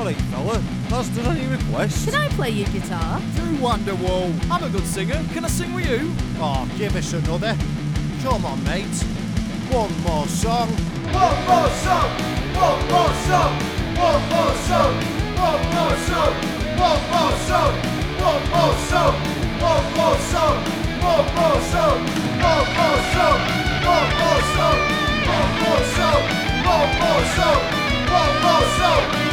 Golly, fella, that's done any requests? Can I play your guitar? Through Wonderwall. I'm a good singer. Can I sing with you? Oh, give us another. Come on, mate. One more song. One more song, one more song, one more song, one more song, one more song, one more song, one more song, one more song, one more song, one more song, one more song, one more song, one more song,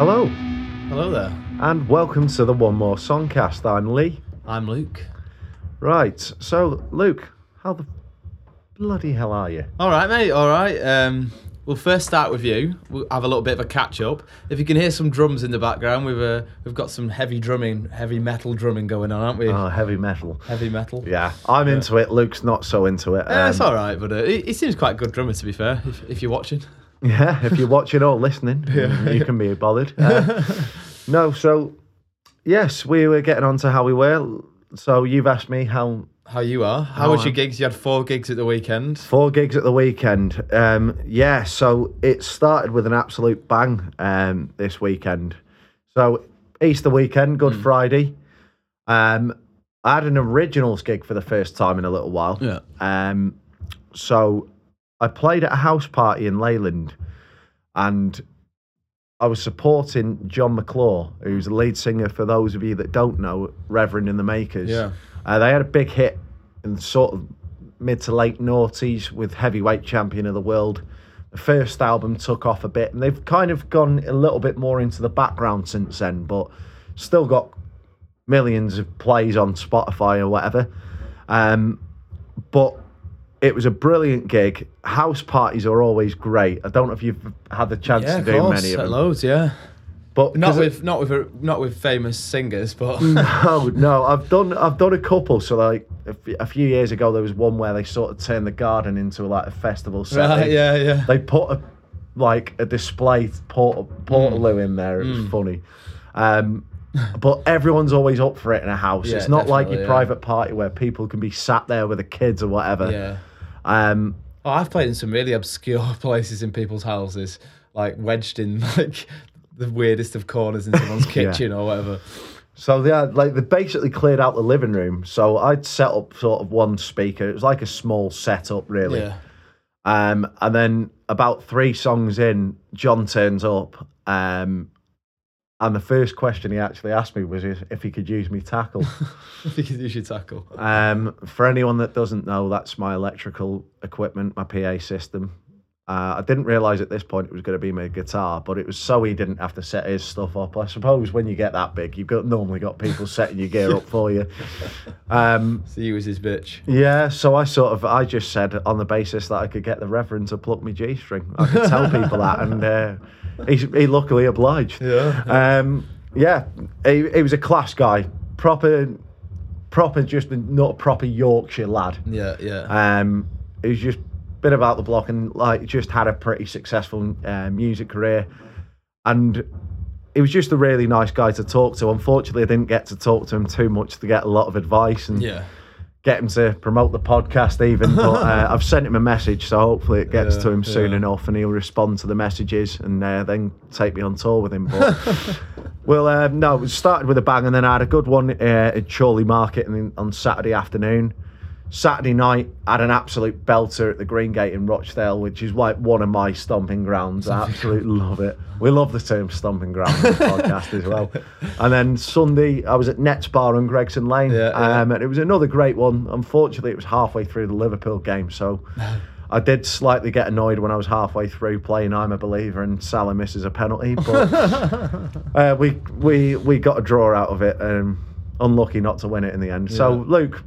Hello, Hello there. and welcome to the One More Songcast. I'm Lee. I'm Luke. Right, so Luke, how the bloody hell are you? All right, mate. All right. Um, we'll first start with you. We'll have a little bit of a catch up. If you can hear some drums in the background, we've uh, we've got some heavy drumming, heavy metal drumming going on, aren't we? Oh, heavy metal. Heavy metal. Yeah, I'm into it. Luke's not so into it. Yeah, it's Um, all right, but uh, he, he seems quite a good drummer, to be fair. If, if you're watching. Yeah, if you're watching or listening, you can be bothered. Uh, no, so yes, we were getting on to how we were. So you've asked me how How you are? How Oh, was your gigs? You had four gigs at the weekend. Four gigs at the weekend. Um, yeah, so it started with an absolute bang um, this weekend. So Easter weekend, Good Hmm. Friday. Um, I had an originals gig for the first time in a little while. Yeah. Um, so I played at a house party in Leyland, and I was supporting Jon McClure, who's the lead singer for those of you that don't know, Reverend and the Makers. Yeah. Uh, they had a big hit in sort of mid to late noughties with Heavyweight Champion of the World. The first album took off a bit, and they've kind of gone a little bit more into the background since then, but still got millions of plays on Spotify or whatever. Um, but it was a brilliant gig. House parties are always great. I don't know if you've had the chance Yeah, to do course. many of them, Loads, yeah. But Not 'cause it- with not with a, not with famous singers, but no, no. I've done I've done a couple. So like a, f- a few years ago, there was one where they sort of turned the garden into like a festival setting. right, yeah, yeah. They put a like a display port portaloo in there. It was funny. Um, but everyone's always up for it in a house. Yeah, it's not like your yeah. private party where people can be sat there with the kids or whatever. yeah. Um, Oh, I've played in some really obscure places in people's houses, like wedged in like the weirdest of corners in someone's Yeah. kitchen or whatever. So they had, like they basically cleared out the living room. So I'd set up sort of one speaker. It was like a small setup, really. Yeah. Um, and then about three songs in, Jon turns up. Um, and the first question he actually asked me was if if he could use me tackle. because you should tackle. um, for anyone that doesn't know, that's my electrical equipment, my PA system. Uh, I didn't realise at this point it was going to be my guitar, but it was so he didn't have to set his stuff up. I suppose when you get that big, you've got normally got people setting your gear up for you. Um, So he was his bitch. yeah, so I sort of I just said on the basis that I could get the Reverend to pluck me G string. I could tell people that, and uh, he, he luckily obliged. Yeah. Um, yeah, he, he was a class guy, proper, proper, just not a proper Yorkshire lad. Yeah, yeah. Um, he was just been about the block and like just had a pretty successful uh, music career, and he was just a really nice guy to talk to. Unfortunately, I didn't get to talk to him too much to get a lot of advice and yeah. get him to promote the podcast even. But uh, I've sent him a message, so hopefully it gets Yeah, to him soon yeah. enough, and he'll respond to the messages and uh, then take me on tour with him. But well, um, no, it started with a bang, and then I had a good one uh, at Chorley Market and on Saturday afternoon. Saturday night, I had an absolute belter at the Green Gate in Rochdale, which is like one of my stomping grounds. I absolutely love it. We love the term stomping ground on the podcast as well. And then Sunday, I was at Nets Bar on Gregson Lane. Yeah, yeah. Um, and it was another great one. Unfortunately, it was halfway through the Liverpool game, so I did slightly get annoyed when I was halfway through playing "I'm a Believer" and Salah misses a penalty, but uh, we we we got a draw out of it. Um, unlucky not to win it in the end. So, Yeah. Luke,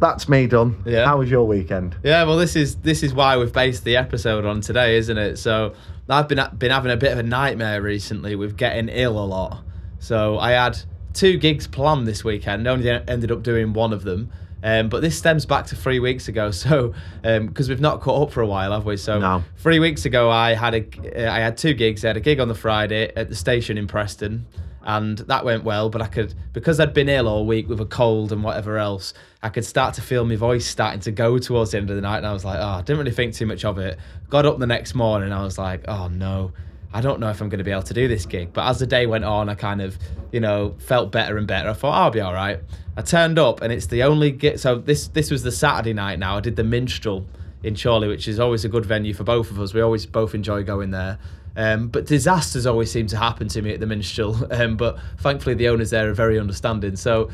that's me done. Yeah. How was your weekend? Yeah, well, this is this is why we've based the episode on today, isn't it? So I've been been having a bit of a nightmare recently with getting ill a lot. So I had two gigs planned this weekend. Only ended up doing one of them. Um, but this stems back to three weeks ago. So because we've not caught up for a while, have we? So No. three weeks ago, I had a I had two gigs. I had a gig on the Friday at the station in Preston. And that went well. But I could because I'd been ill all week with a cold and whatever else, I could start to feel my voice starting to go towards the end of the night, and I was like, oh, I didn't really think too much of it. Got up the next morning, I was like, oh no. I don't know if I'm going to be able to do this gig. But as the day went on, I kind of, you know, felt better and better. I thought I'll be all right. I turned up, and it's the only gig. So this this was the Saturday night. Now I did the Minstrel in Chorley, which is always a good venue for both of us. We always both enjoy going there. Um, but disasters always seem to happen to me at the Minstrel. Um, but thankfully, the owners there are very understanding. So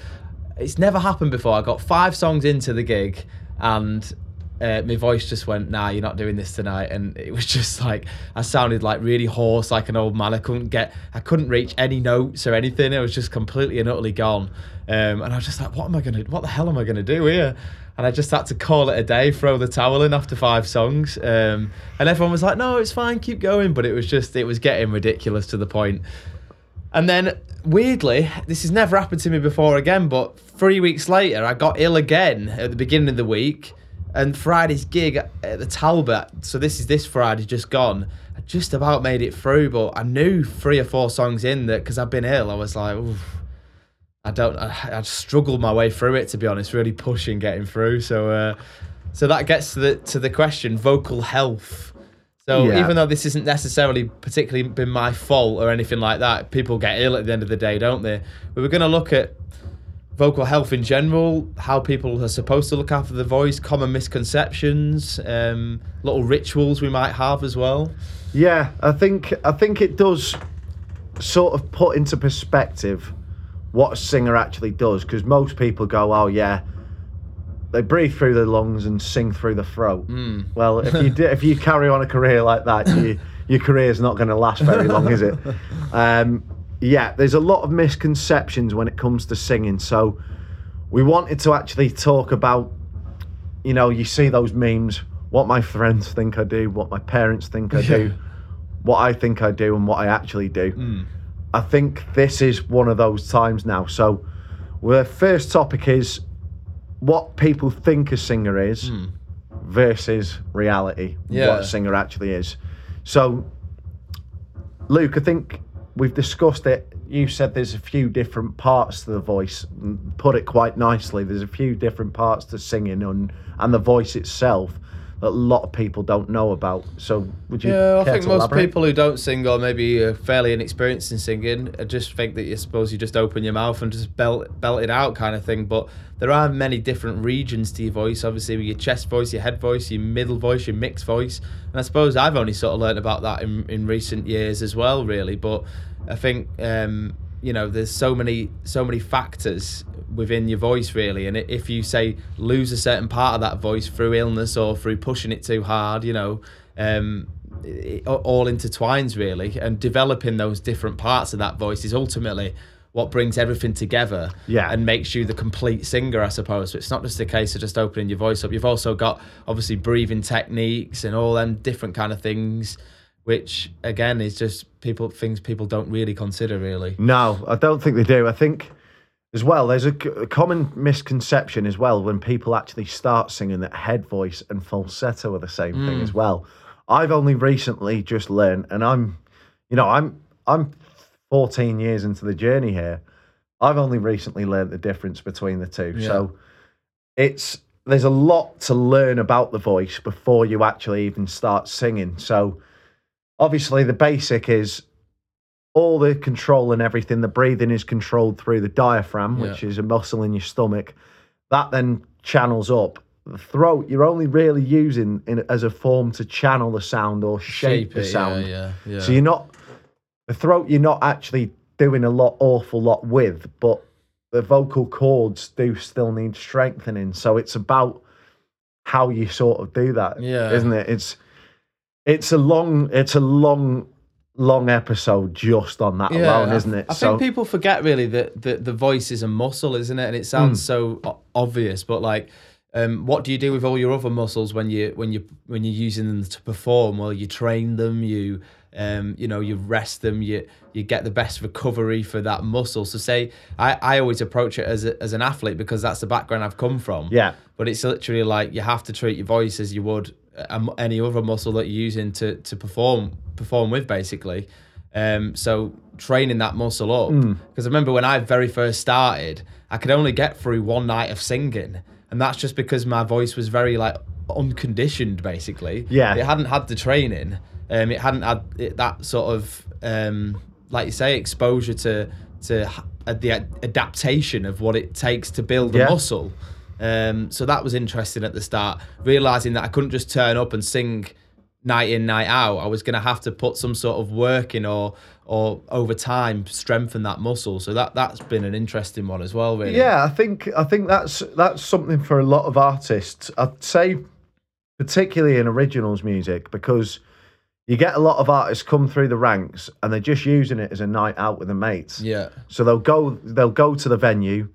it's never happened before. I got five songs into the gig, and uh, my voice just went, nah, you're not doing this tonight. And it was just like, I sounded like really hoarse, like an old man. I couldn't get, I couldn't reach any notes or anything. It was just completely and utterly gone. Um, and I was just like, what am I going to, what the hell am I going to do here? And I just had to call it a day, throw the towel in after five songs. Um, and everyone was like, no, it's fine, keep going. But it was just, it was getting ridiculous to the point. And then weirdly, this has never happened to me before again, but three weeks later, I got ill again at the beginning of the week and Friday's gig at the Talbot. So this is this Friday just gone. I just about made it through, but I knew three or four songs in that because I've been ill. I was like, Oof, I don't. I, I struggled my way through it to be honest, really pushing getting through. So, uh, so that gets to the to the question: vocal health. So Yeah. even though this isn't necessarily particularly been my fault or anything like that, people get ill at the end of the day, don't they? We were going to look at vocal health in general, how people are supposed to look after the voice, common misconceptions, um, little rituals we might have as well. Yeah, I think I think it does sort of put into perspective what a singer actually does because most people go, "Oh yeah, they breathe through their lungs and sing through the throat." Well, if you do, if you carry on a career like that, you, your career's not going to last very long, is it? Um, yeah, there's a lot of misconceptions when it comes to singing. So we wanted to actually talk about you know, you see those memes, what my friends think I do, what my parents think I do, what I think I do, and what I actually do. Mm. I think this is one of those times now. So, the first topic is what people think a singer is mm. versus reality, Yeah. what a singer actually is. So, Luke, I think we've discussed it. You said there's a few different parts to the voice. Put it quite nicely. There's a few different parts to singing and and the voice itself a lot of people don't know about. So, would you? Yeah, I think most elaborate? people who don't sing or maybe are fairly inexperienced in singing uh, just think that you suppose you just open your mouth and just belt belt it out kind of thing. But there are many different regions to your voice. Obviously, with your chest voice, your head voice, your middle voice, your mixed voice. And I suppose I've only sort of learned about that in in recent years as well, really. But I think um, you know there's so many so many factors within your voice really. And if you say lose a certain part of that voice through illness or through pushing it too hard you know um it all intertwines really. And developing those different parts of that voice is ultimately what brings everything together Yeah. and makes you the complete singer i suppose. So it's not just a case of just opening your voice up. You've also got obviously breathing techniques and all them different kind of things which again is just people things people don't really consider really No, I don't think they do. I think as well, there's a common misconception as well when people actually start singing that head voice and falsetto are the same thing mm. as well. I've only recently just learned, and I'm, you know, I'm I'm 14 years into the journey here. I've only recently learned the difference between the two. So it's there's a lot to learn about the voice before you actually even start singing. So obviously the basic is all the control and everything, the breathing is controlled through the diaphragm, which is a muscle in your stomach. That then channels up. The throat, you're only really using in, as a form to channel the sound or shape, the it, sound. yeah yeah, yeah. So you're not, the throat, you're not actually doing a lot, awful lot with, but the vocal cords do still need strengthening. So it's about how you sort of do that, Yeah. isn't it? It's, it's a long, it's a long, long episode just on that alone, isn't it? I so think people forget really that the, the voice is a muscle, isn't it? And it sounds so obvious, but like, um, what do you do with all your other muscles when you when you when you're using them to perform? Well, you train them, you um, you know, you rest them, you you get the best recovery for that muscle. So say I, I always approach it as a, as an athlete because that's the background I've come from. Yeah. But it's literally like you have to treat your voice as you would any other muscle that you're using to to perform perform with, basically. Um, so training that muscle up. Hmm. Because I remember when I very first started, I could only get through one night of singing, and that's just because my voice was very like unconditioned, basically. Yeah. It hadn't had the training. Um, it hadn't had it, that sort of um, like you say, exposure to to uh, the ad- adaptation of what it takes to build a Yeah. muscle. Um, so that was interesting at the start, realizing that I couldn't just turn up and sing night in night out. I was going to have to put some sort of work in or or over time strengthen that muscle. So that that's been an interesting one as well. Really. Yeah, I think I think that's that's something for a lot of artists. I'd say, particularly in originals music, because you get a lot of artists come through the ranks and they're just using it as a night out with their mates. Yeah. So they'll go they'll go to the venue,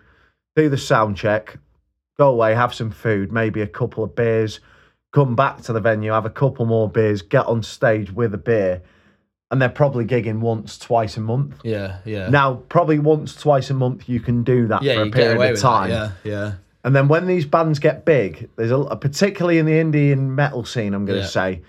do the sound check, go away, have some food, maybe a couple of beers, come back to the venue, have a couple more beers, get on stage with a beer, and they're probably gigging once, twice a month. Yeah. Yeah. Now, probably once, twice a month, you can do that yeah, for a period of time. that. Yeah. Yeah. And then when these bands get big, there's a particularly in the Indian metal scene, I'm going to Yeah. say.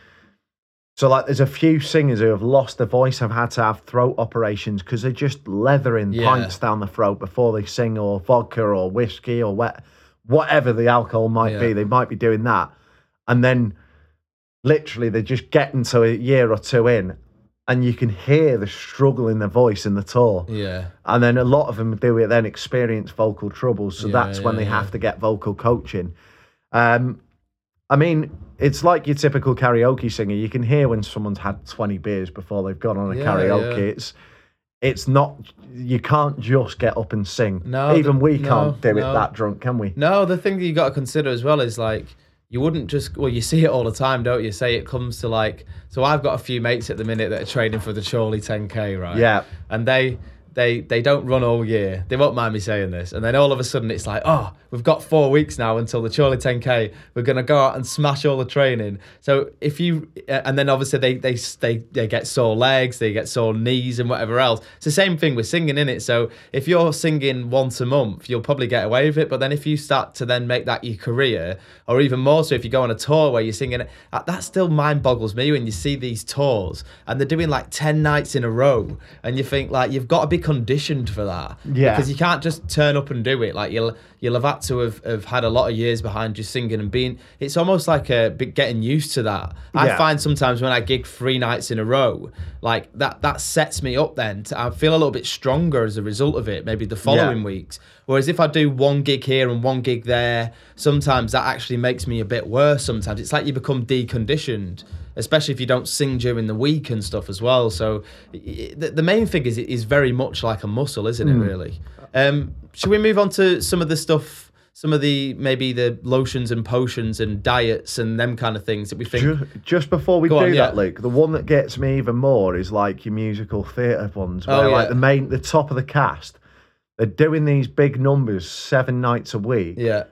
So like, there's a few singers who have lost their voice, have had to have throat operations because they're just leathering Yeah. pints down the throat before they sing, or vodka, or whiskey, or wet, whatever the alcohol might Yeah. be. They might be doing that, and then literally they're just get into a year or two in, and you can hear the struggle in their voice in the tour. Yeah. And then a lot of them do it then experience vocal troubles. So Yeah, that's when they yeah. have to get vocal coaching. Um, I mean, it's like your typical karaoke singer. You can hear when someone's had 20 beers before they've gone on a Yeah, karaoke. yeah. It's it's not you can't just get up and sing. No, Even the- we can't do it no. that drunk, can we? No, the thing that you got to consider as well is like you wouldn't just well you see it all the time, don't you? Say it comes to like so I've got a few mates at the minute that are training for the Chorley 10k, right? Yeah. And they they they don't run all year. They won't mind me saying this. And then all of a sudden it's like, oh, we've got four weeks now until the Chorley 10k. We're gonna go out and smash all the training. So if you uh, and then obviously they they they they get sore legs, they get sore knees and whatever else. It's the same thing with singing in it. So if you're singing once a month, you'll probably get away with it. But then if you start to then make that your career, or even more so if you go on a tour where you're singing uh, that still mind boggles me when you see these tours and they're doing like 10 nights in a row and you think like you've got to be conditioned for that. Yeah. Because you can't just turn up and do it. Like you'll you'll have had to have, have had a lot of years behind you singing and being it's almost like a getting used to that. I Yeah. find sometimes when I gig three nights in a row, like that that sets me up then to, I feel a little bit stronger as a result of it, maybe the following Yeah. weeks. Whereas if I do one gig here and one gig there, sometimes that actually makes me a bit worse sometimes. It's like you become deconditioned. Especially if you don't sing during the week and stuff as well. So i- the, the main thing is it is very much like a muscle, isn't Hmm. it? Really. Um, should we move on to some of the stuff, some of the maybe the lotions and potions and diets and them kind of things that we think? Ju- Just before we Go do on, yeah. that, Luke, the one that gets me even more is like your musical theatre ones, where Oh, like the main, the top of the cast, they're doing these big numbers seven nights a week. Yeah.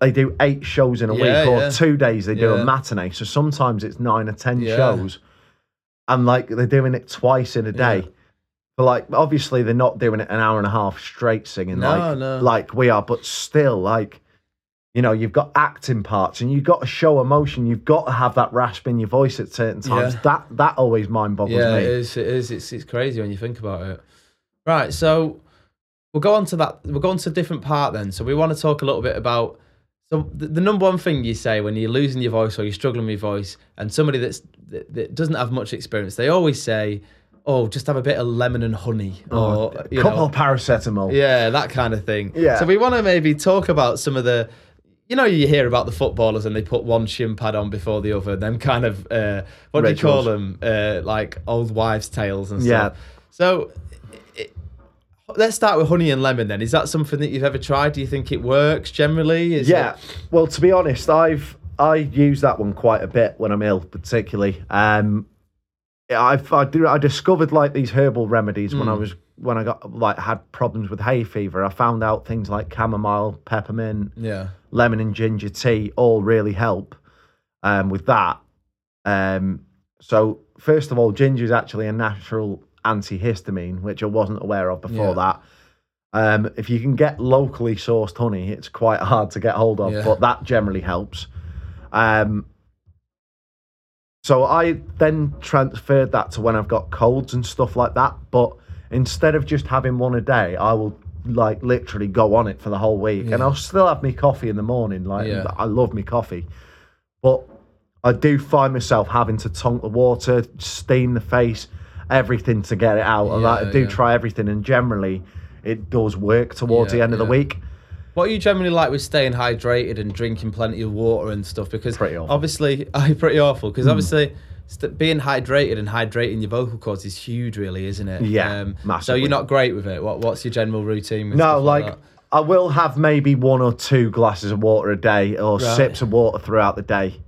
They do eight shows in a Yeah, week, or yeah. two days they do Yeah. a matinee. So sometimes it's nine or ten Yeah. shows, and like they're doing it twice in a day. But like, obviously, they're not doing it an hour and a half straight singing No, like no. like we are. But still, like, you know, you've got acting parts, and you've got to show emotion. You've got to have that rasp in your voice at certain times. Yeah. That that always mind boggles Yeah, me. it is. It is. It's, it's crazy when you think about it. Right. So we'll go on to that. We'll go on to a different part then. So we want to talk a little bit about. So the, the number one thing you say when you're losing your voice or you're struggling with your voice, and somebody that's that, that doesn't have much experience, they always say, "Oh, just have a bit of lemon and honey," or you Oh, couple know, of paracetamol. yeah, that kind of thing. Yeah. So we want to maybe talk about some of the. You know, you hear about the footballers and they put one shin pad on before the other. Them kind of uh, what do you call them? Uh, like old wives' tales and stuff. Yeah. So let's start with honey and lemon. Then is that something that you've ever tried? Do you think it works generally? Is Yeah. It, Well, to be honest, I've I use that one quite a bit when I'm ill, particularly. Um, I've I, do, I discovered like these herbal remedies when I Hmm. was when I got like had problems with hay fever. I found out things like chamomile, peppermint, yeah. lemon, and ginger tea all really help um, with that. Um, so first of all, ginger is actually a natural antihistamine, which I wasn't aware of before Yeah. that. Um, if you can get locally sourced honey, it's quite hard to get hold of, Yeah. but that generally helps. Um, So I then transferred that to when I've got colds and stuff like that. But instead of just having one a day, I will like literally go on it for the whole week, and I'll still have me coffee in the morning. Like Yeah. I love me coffee, but I do find myself having to tonk the water, steam the face, everything to get it out. and I do yeah. try everything, and generally it does work towards the Yeah, end of the week. What are you generally like with staying hydrated and drinking plenty of water and stuff? Because obviously, are pretty awful? Because obviously, st- being hydrated and hydrating your vocal cords is huge, really, isn't it? Um, Yeah, So you're not great with it. What What's your general routine? With No, like, that? I will have maybe one or two glasses of water a day or Right. sips of water throughout the day.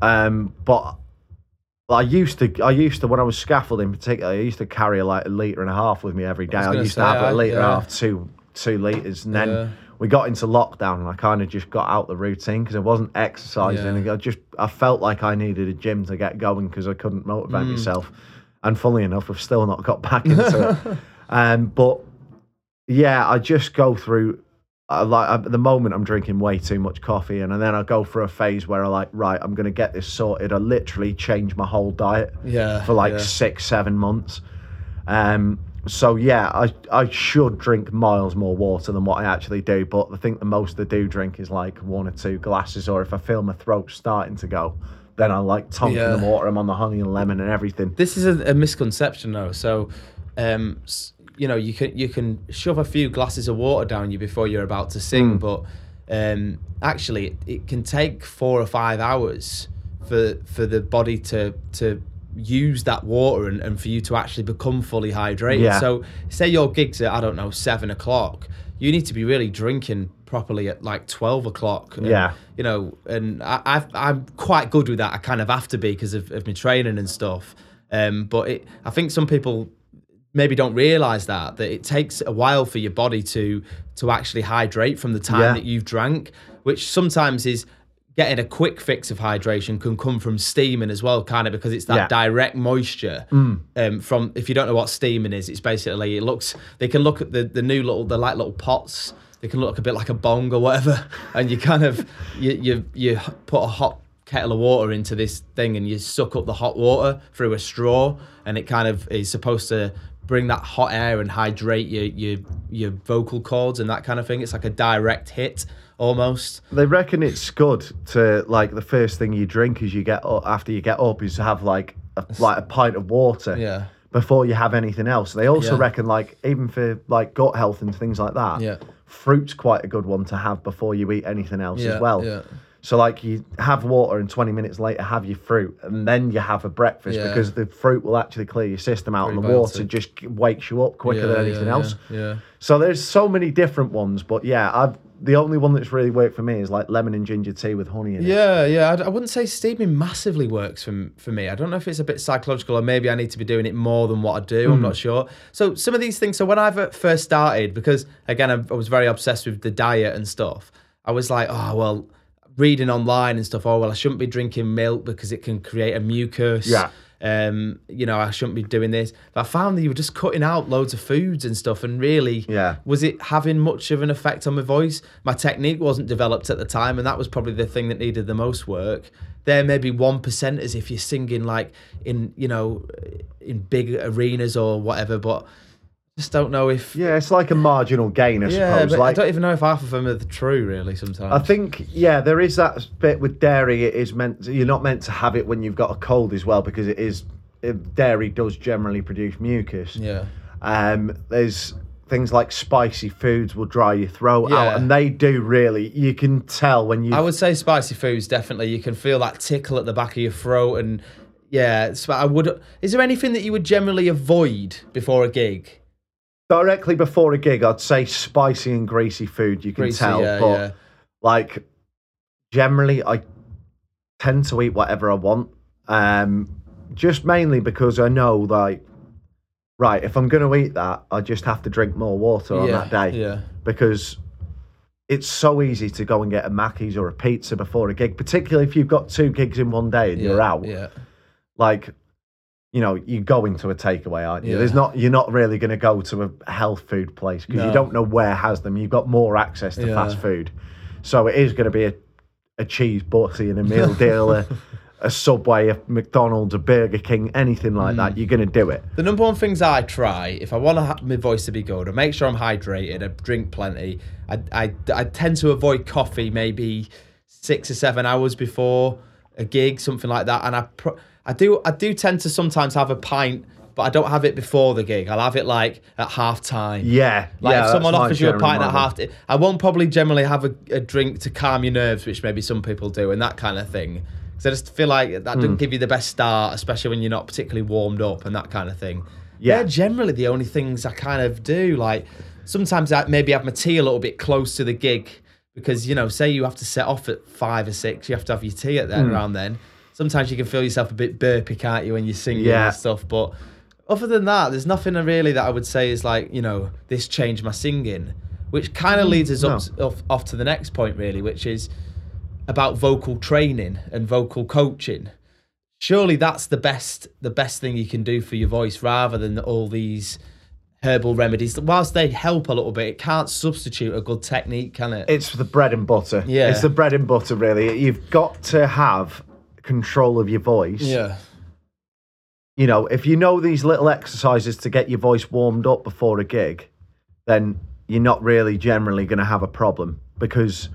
Um, but I used to, I used to when I was scaffolding, particularly, I used to carry like a liter and a half with me every day. was I, used to have I- a liter and a half, two two liters, and then Yeah. we got into lockdown, and I kind of just got out the routine because I wasn't exercising. Yeah. I just, I felt like I needed a gym to get going because I couldn't motivate Mm. myself. And funnily enough, I've still not got back into it. Um, but yeah, I just go through. I like at the moment I'm drinking way too much coffee, and and then I go through a phase where I like, right, I'm gonna get this sorted. I literally change my whole diet yeah, for like yeah. six, seven months. Um, so yeah, I I should drink miles more water than what I actually do. But I think the most I do drink is like one or two glasses, or if I feel my throat starting to go, then I like tonking Yeah. the water. I'm on the honey and lemon and everything. This is a, a misconception, though. So, um, s- you know, you can you can shove a few glasses of water down you before you're about to sing, but um, actually, it, it can take four or five hours for for the body to to use that water and, and for you to actually become fully hydrated. Yeah. So, say your gigs at I don't know seven o'clock, you need to be really drinking properly at like 12 o'clock and, Yeah. you know and I, I've, i'm quite good with that i kind of have to be because of, of my training and stuff um, but it, i think some people maybe don't realize that that it takes a while for your body to to actually hydrate from the time Yeah. that you've drank which sometimes is getting a quick fix of hydration can come from steaming as well kind of because it's that Yeah. direct moisture um, from if you don't know what steaming is it's basically it looks they can look at the the new little the like little pots they can look a bit like a bong or whatever and you kind of you you you put a hot kettle of water into this thing and you suck up the hot water through a straw and it kind of is supposed to bring that hot air and hydrate your your your vocal cords and that kind of thing it's like a direct hit almost They reckon it's good to like the first thing you drink as you get up, after you get up is to have like a, like a pint of water yeah before you have anything else. They also Yeah. reckon like even for like gut health and things like that. Yeah. Fruit's quite a good one to have before you eat anything else Yeah, as well. yeah. So like you have water and 20 minutes later have your fruit and then you have a breakfast Yeah. because the fruit will actually clear your system out and the water just wakes you up quicker Yeah, than anything yeah, else. yeah So there's so many different ones, but yeah, I've the only one that's really worked for me is like lemon and ginger tea with honey in it. Yeah, yeah. I, I wouldn't say steaming massively works for, for me. I don't know if it's a bit psychological or maybe I need to be doing it more than what I do. I'm hmm. not sure. So some of these things. So when I first started, because again I, I was very obsessed with the diet and stuff. I was like, oh well, reading online and stuff. Oh well, I shouldn't be drinking milk because it can create a mucus. Yeah. Um, you know, I shouldn't be doing this. But I found that you were just cutting out loads of foods and stuff, and really, Yeah. was it having much of an effect on my voice? My technique wasn't developed at the time, and that was probably the thing that needed the most work. There may be one percent as if you're singing like in you know in big arenas or whatever, but just don't know if Yeah, it's like a marginal gain, I yeah, suppose. but like I don't even know if half of them are true really. Sometimes I think yeah, there is that bit with dairy. It is meant you're not meant to have it when you've got a cold as well because it is it, dairy does generally produce mucus. yeah, Um, there's things like spicy foods will dry your throat Yeah. out, and they do really. You can tell when you. I would say spicy foods definitely. You can feel that tickle at the back of your throat, and yeah, it's, I would. Is there anything that you would generally avoid before a gig? Directly before a gig, I'd say spicy and greasy food. You can Greasy, tell, yeah, but yeah. like generally, I tend to eat whatever I want. Um, just mainly because I know like. Right, if I'm going to eat that, I just have to drink more water on yeah, that day. Yeah, because it's so easy to go and get a Mackey's or a pizza before a gig, particularly if you've got two gigs in one day and yeah, you're out. Yeah, Like, you know, you go into a takeaway, aren't you? Yeah. There's not you're not really going to go to a health food place because No. you don't know where has them. You've got more access to Yeah. fast food, so it is going to be a, a cheese butty and a meal deal, a, a Subway, a McDonald's, a Burger King, anything like Mm. that, you're going to do it. The number one things I try, if I want ha- my voice to be good, I make sure I'm hydrated, I drink plenty. I, I, I tend to avoid coffee maybe six or seven hours before a gig, something like that. And I, pro- I do, I do tend to sometimes have a pint, but I don't have it before the gig. I'll have it like at half time. Yeah. Like yeah, if someone offers you a pint at half, I won't probably generally have a, a drink to calm your nerves, which maybe some people do, and that kind of thing. Because I just feel like that Hmm. doesn't give you the best start, especially when you're not particularly warmed up and that kind of thing. Yeah. They're generally the only things I kind of do. Like sometimes I maybe have my tea a little bit close to the gig because you know, say you have to set off at five or six, you have to have your tea at Hmm. then around then. Sometimes you can feel yourself a bit burpy, can't you, when you're singing Yeah. and stuff. But other than that, there's nothing really that I would say is like, you know, this changed my singing, which kind of leads us up Hmm. off, off to the next point, really, which is about vocal training and vocal coaching. Surely that's the best the best thing you can do for your voice rather than all these herbal remedies. Whilst they help a little bit, it can't substitute a good technique, can it? It's the bread and butter. Yeah. It's the bread and butter, really. You've got to have control of your voice. yeah. You know, if you know these little exercises to get your voice warmed up before a gig, then you're not really generally going to have a problem because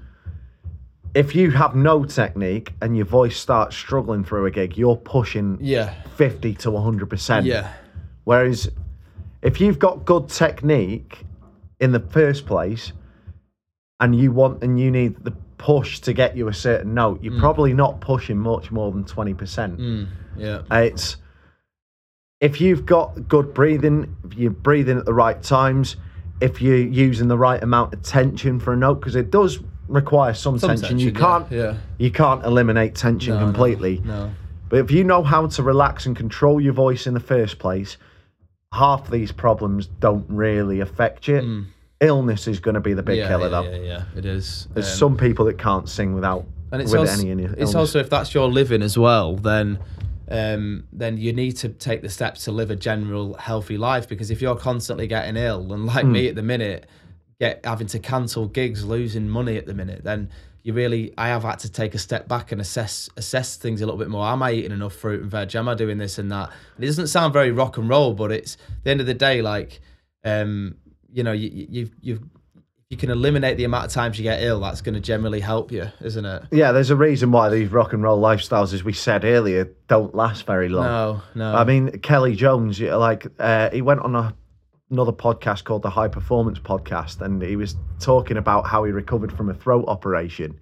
if you have no technique and your voice starts struggling through a gig, you're pushing Yeah. 50 to 100%. Yeah. Whereas if you've got good technique in the first place and you want and you need the push to get you a certain note, you're probably not pushing much more than 20%. Mm, yeah. It's if you've got good breathing, if you're breathing at the right times, if you're using the right amount of tension for a note, because it does require some, Some tension. You tension, yeah, can't yeah. you can't eliminate tension No, no, completely. No. But if you know how to relax and control your voice in the first place, half these problems don't really affect you. Illness is going to be the big yeah, killer, yeah, though. yeah, yeah, it is. There's Um, some people that can't sing without and it's with also, any illness. it's also if that's your living as well then um, then you need to take the steps to live a general healthy life because if you're constantly getting ill and like Hmm. me at the minute get having to cancel gigs losing money at the minute then you really I have had to take a step back and assess assess things a little bit more am I eating enough fruit and veg am I doing this and that and it doesn't sound very rock and roll but it's at the end of the day like um, you know you, you- you've you've you can eliminate the amount of times you get ill that's going to generally help you isn't it yeah, there's a reason why these rock and roll lifestyles, as we said earlier, don't last very long. No, no. I mean, Kelly Jones, like uh, he went on a, another podcast called the High Performance Podcast, and he was talking about how he recovered from a throat operation.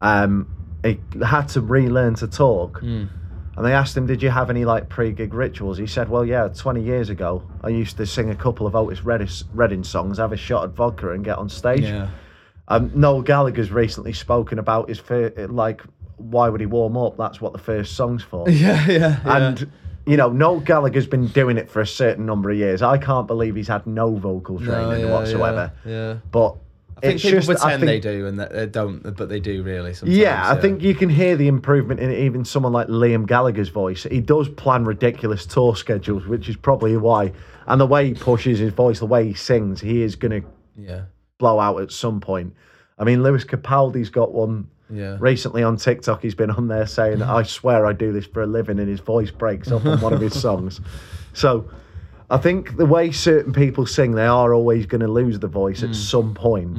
Um, he had to relearn to talk, Hmm. And they asked him, "Did you have any like pre-gig rituals?" He said, "Well, yeah, 20 years ago, I used to sing a couple of Otis Redding songs, have a shot at vodka, and get on stage." yeah. Um, Noel Gallagher's recently spoken about his like, why would he warm up? That's what the first song's for. Yeah, yeah. And you know, Noel Gallagher's been doing it for a certain number of years. I can't believe he's had no vocal training whatsoever. Yeah, yeah. But I think it's people just, I pretend they do and that they don't, but they do really. Sometimes, yeah, I think you can hear the improvement in even someone like Liam Gallagher's voice. He does plan ridiculous tour schedules, which is probably why. And the way he pushes his voice, the way he sings, he is going to Yeah, blow out at some point. I mean, Lewis Capaldi's got one yeah. recently on TikTok. He's been on there saying, "I swear I do this for a living," and his voice breaks up on one of his songs. So, I think the way certain people sing, they are always going to lose the voice Hmm. at some point.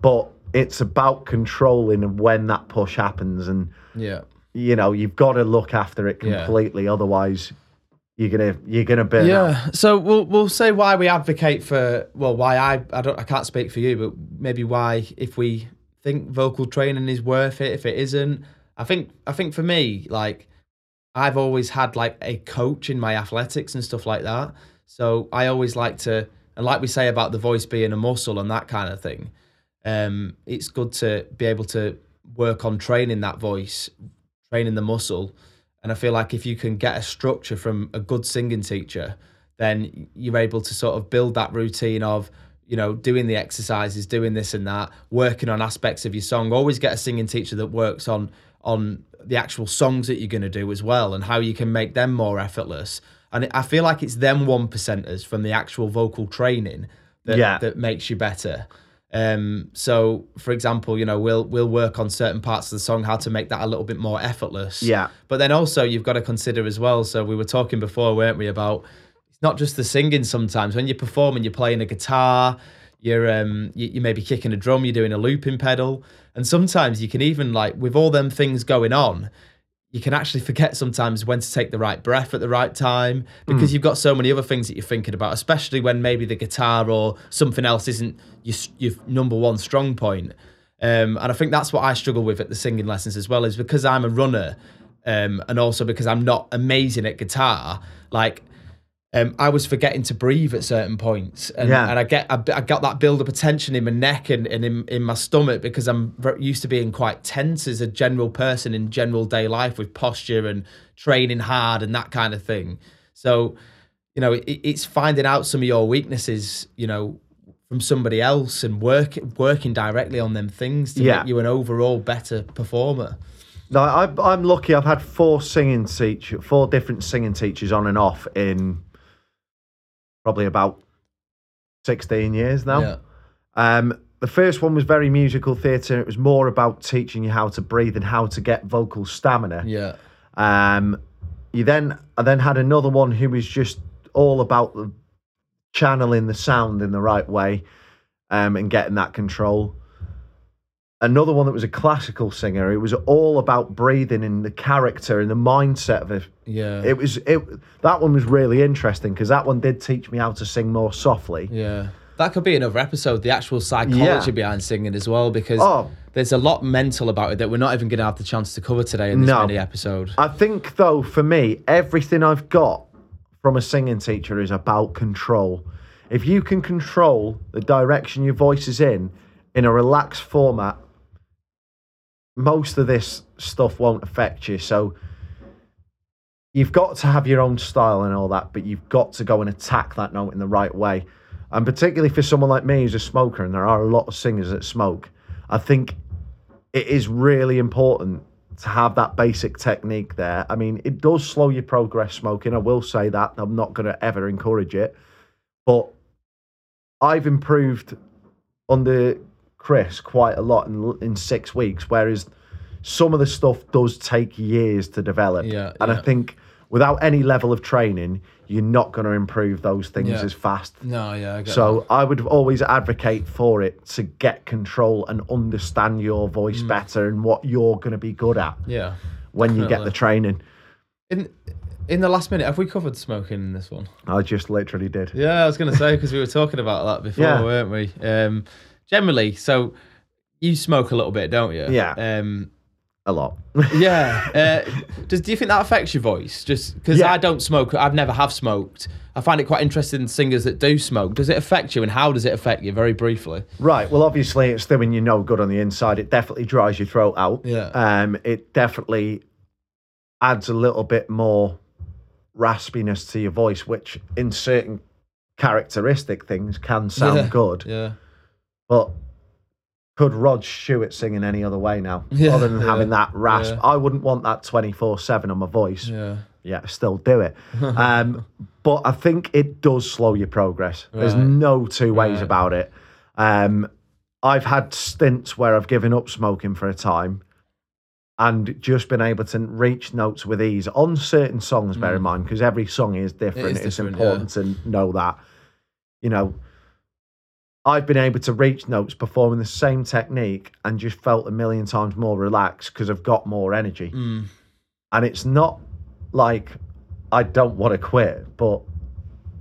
But it's about controlling when that push happens, and Yeah. you know you've got to look after it Yeah. completely. Otherwise, you're gonna you're gonna burn out. Yeah. So we'll we'll say why we advocate for well why I I don't I can't speak for you but maybe why if we think vocal training is worth it if it isn't I think I think for me like I've always had like a coach in my athletics and stuff like that so I always like to and like we say about the voice being a muscle and that kind of thing um it's good to be able to work on training that voice training the muscle and I feel like if you can get a structure from a good singing teacher, then you're able to sort of build that routine of, you know, doing the exercises, doing this and that, working on aspects of your song. Always get a singing teacher that works on on the actual songs that you're going to do as well and how you can make them more effortless. And I feel like it's them one percenters from the actual vocal training that, Yeah. that makes you better. Um, so, for example, you know, we'll we'll work on certain parts of the song how to make that a little bit more effortless. Yeah. But then also you've got to consider as well. So we were talking before, weren't we, about it's not just the singing. Sometimes when you're performing, you're playing a guitar, you're um, you, you may be kicking a drum, you're doing a looping pedal, and sometimes you can even like with all them things going on. You can actually forget sometimes when to take the right breath at the right time because you've got so many other things that you're thinking about, especially when maybe the guitar or something else isn't your, your number one strong point. Um, and I think that's what I struggle with at the singing lessons as well, is because I'm a runner, um, and also because I'm not amazing at guitar. Like, um, I was forgetting to breathe at certain points, and, Yeah. and I get I, I got that build up of tension in my neck and, and in, in my stomach because I'm used to being quite tense as a general person in general day life with posture and training hard and that kind of thing. So, you know, it, it's finding out some of your weaknesses, you know, from somebody else and work working directly on them things to Yeah. make you an overall better performer. No, I, I'm lucky. I've had four singing teach, four different singing teachers on and off in probably about sixteen years now. Yeah. Um, the first one was very musical theatre. It was more about teaching you how to breathe and how to get vocal stamina. Yeah. Um, you then I then had another one who was just all about the channeling the sound in the right way, um, and getting that control. Another one that was a classical singer. It was all about breathing and the character and the mindset of it. Yeah. It was it. That one was really interesting because that one did teach me how to sing more softly. Yeah. That could be another episode, the actual psychology Yeah. behind singing as well, because Oh. there's a lot mental about it that we're not even going to have the chance to cover today in this No. mini episode. I think though, for me, everything I've got from a singing teacher is about control. If you can control the direction your voice is in in a relaxed format, most of this stuff won't affect you. So you've got to have your own style and all that, but you've got to go and attack that note in the right way. And particularly for someone like me who's a smoker, and there are a lot of singers that smoke, I think it is really important to have that basic technique there. I mean, it does slow your progress smoking. I will say that. I'm not going to ever encourage it. But I've improved under Chris quite a lot in, in six weeks, whereas some of the stuff does take years to develop. Yeah, and yeah. I think without any level of training, you're not going to improve those things Yeah. as fast. No, yeah, I So I would always advocate for it to get control and understand your voice Mm. better and what you're going to be good at. Yeah. when you get the training. In in the last minute, have we covered smoking in this one? I just literally did. Yeah, I was going to say because we were talking about that before, Yeah. weren't we? Um, generally, so you smoke a little bit, don't you? Yeah. Um, A lot. yeah. Uh, does do you think that affects your voice? Just because Yeah. I don't smoke, I've never have smoked. I find it quite interesting. Singers that do smoke, does it affect you, and how does it affect you? Very briefly. right. Well, obviously, it's doing you no good on the inside. It definitely dries your throat out. Yeah. Um, it definitely adds a little bit more raspiness to your voice, which in certain characteristic things can sound Yeah. good. Yeah. But could Rod Stewart sing in any other way now? Yeah, other than yeah, having that rasp. yeah. I wouldn't want that 24 7 on my voice. Yeah. Yeah, still do it. Um, but I think it does slow your progress. There's no two ways Right. about it. Um, I've had stints where I've given up smoking for a time and just been able to reach notes with ease on certain songs, bear in mind, because every song is different. is it's different, important to know that. You know, I've been able to reach notes performing the same technique and just felt a million times more relaxed because I've got more energy. Mm. And it's not like I don't want to quit, but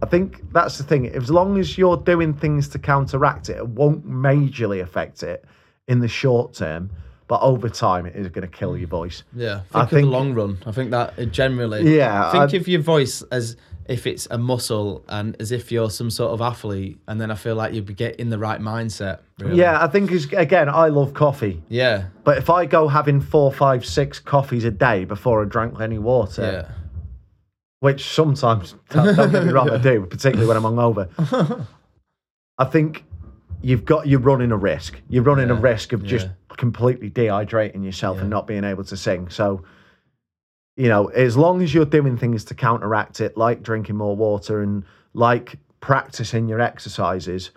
I think that's the thing. As long as you're doing things to counteract it, it won't majorly affect it in the short term, but over time, it is going to kill your voice. Yeah, think I think- the long run. I think that generally. Yeah, Think I- of your voice as if it's a muscle and as if you're some sort of athlete, and then I feel like you'd be getting the right mindset. Really. Yeah, I think is again, I love coffee, Yeah. but if I go having four, five, six coffees a day before I drank any water, Yeah. which sometimes don't, don't get me wrong, I do, particularly when I'm hungover. I think you've got you're running a risk. You're running a risk of just yeah. completely dehydrating yourself Yeah. and not being able to sing. So, you know, as long as you're doing things to counteract it, like drinking more water and like practicing your exercises,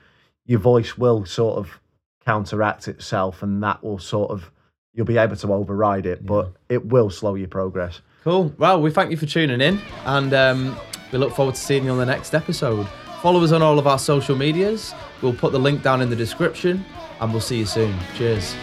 your voice will sort of counteract itself, and that will sort of you'll be able to override it, but it will slow your progress. Cool. Well, we thank you for tuning in, and um, we look forward to seeing you on the next episode. Follow us on all of our social medias. We'll put the link down in the description, and we'll see you soon. Cheers.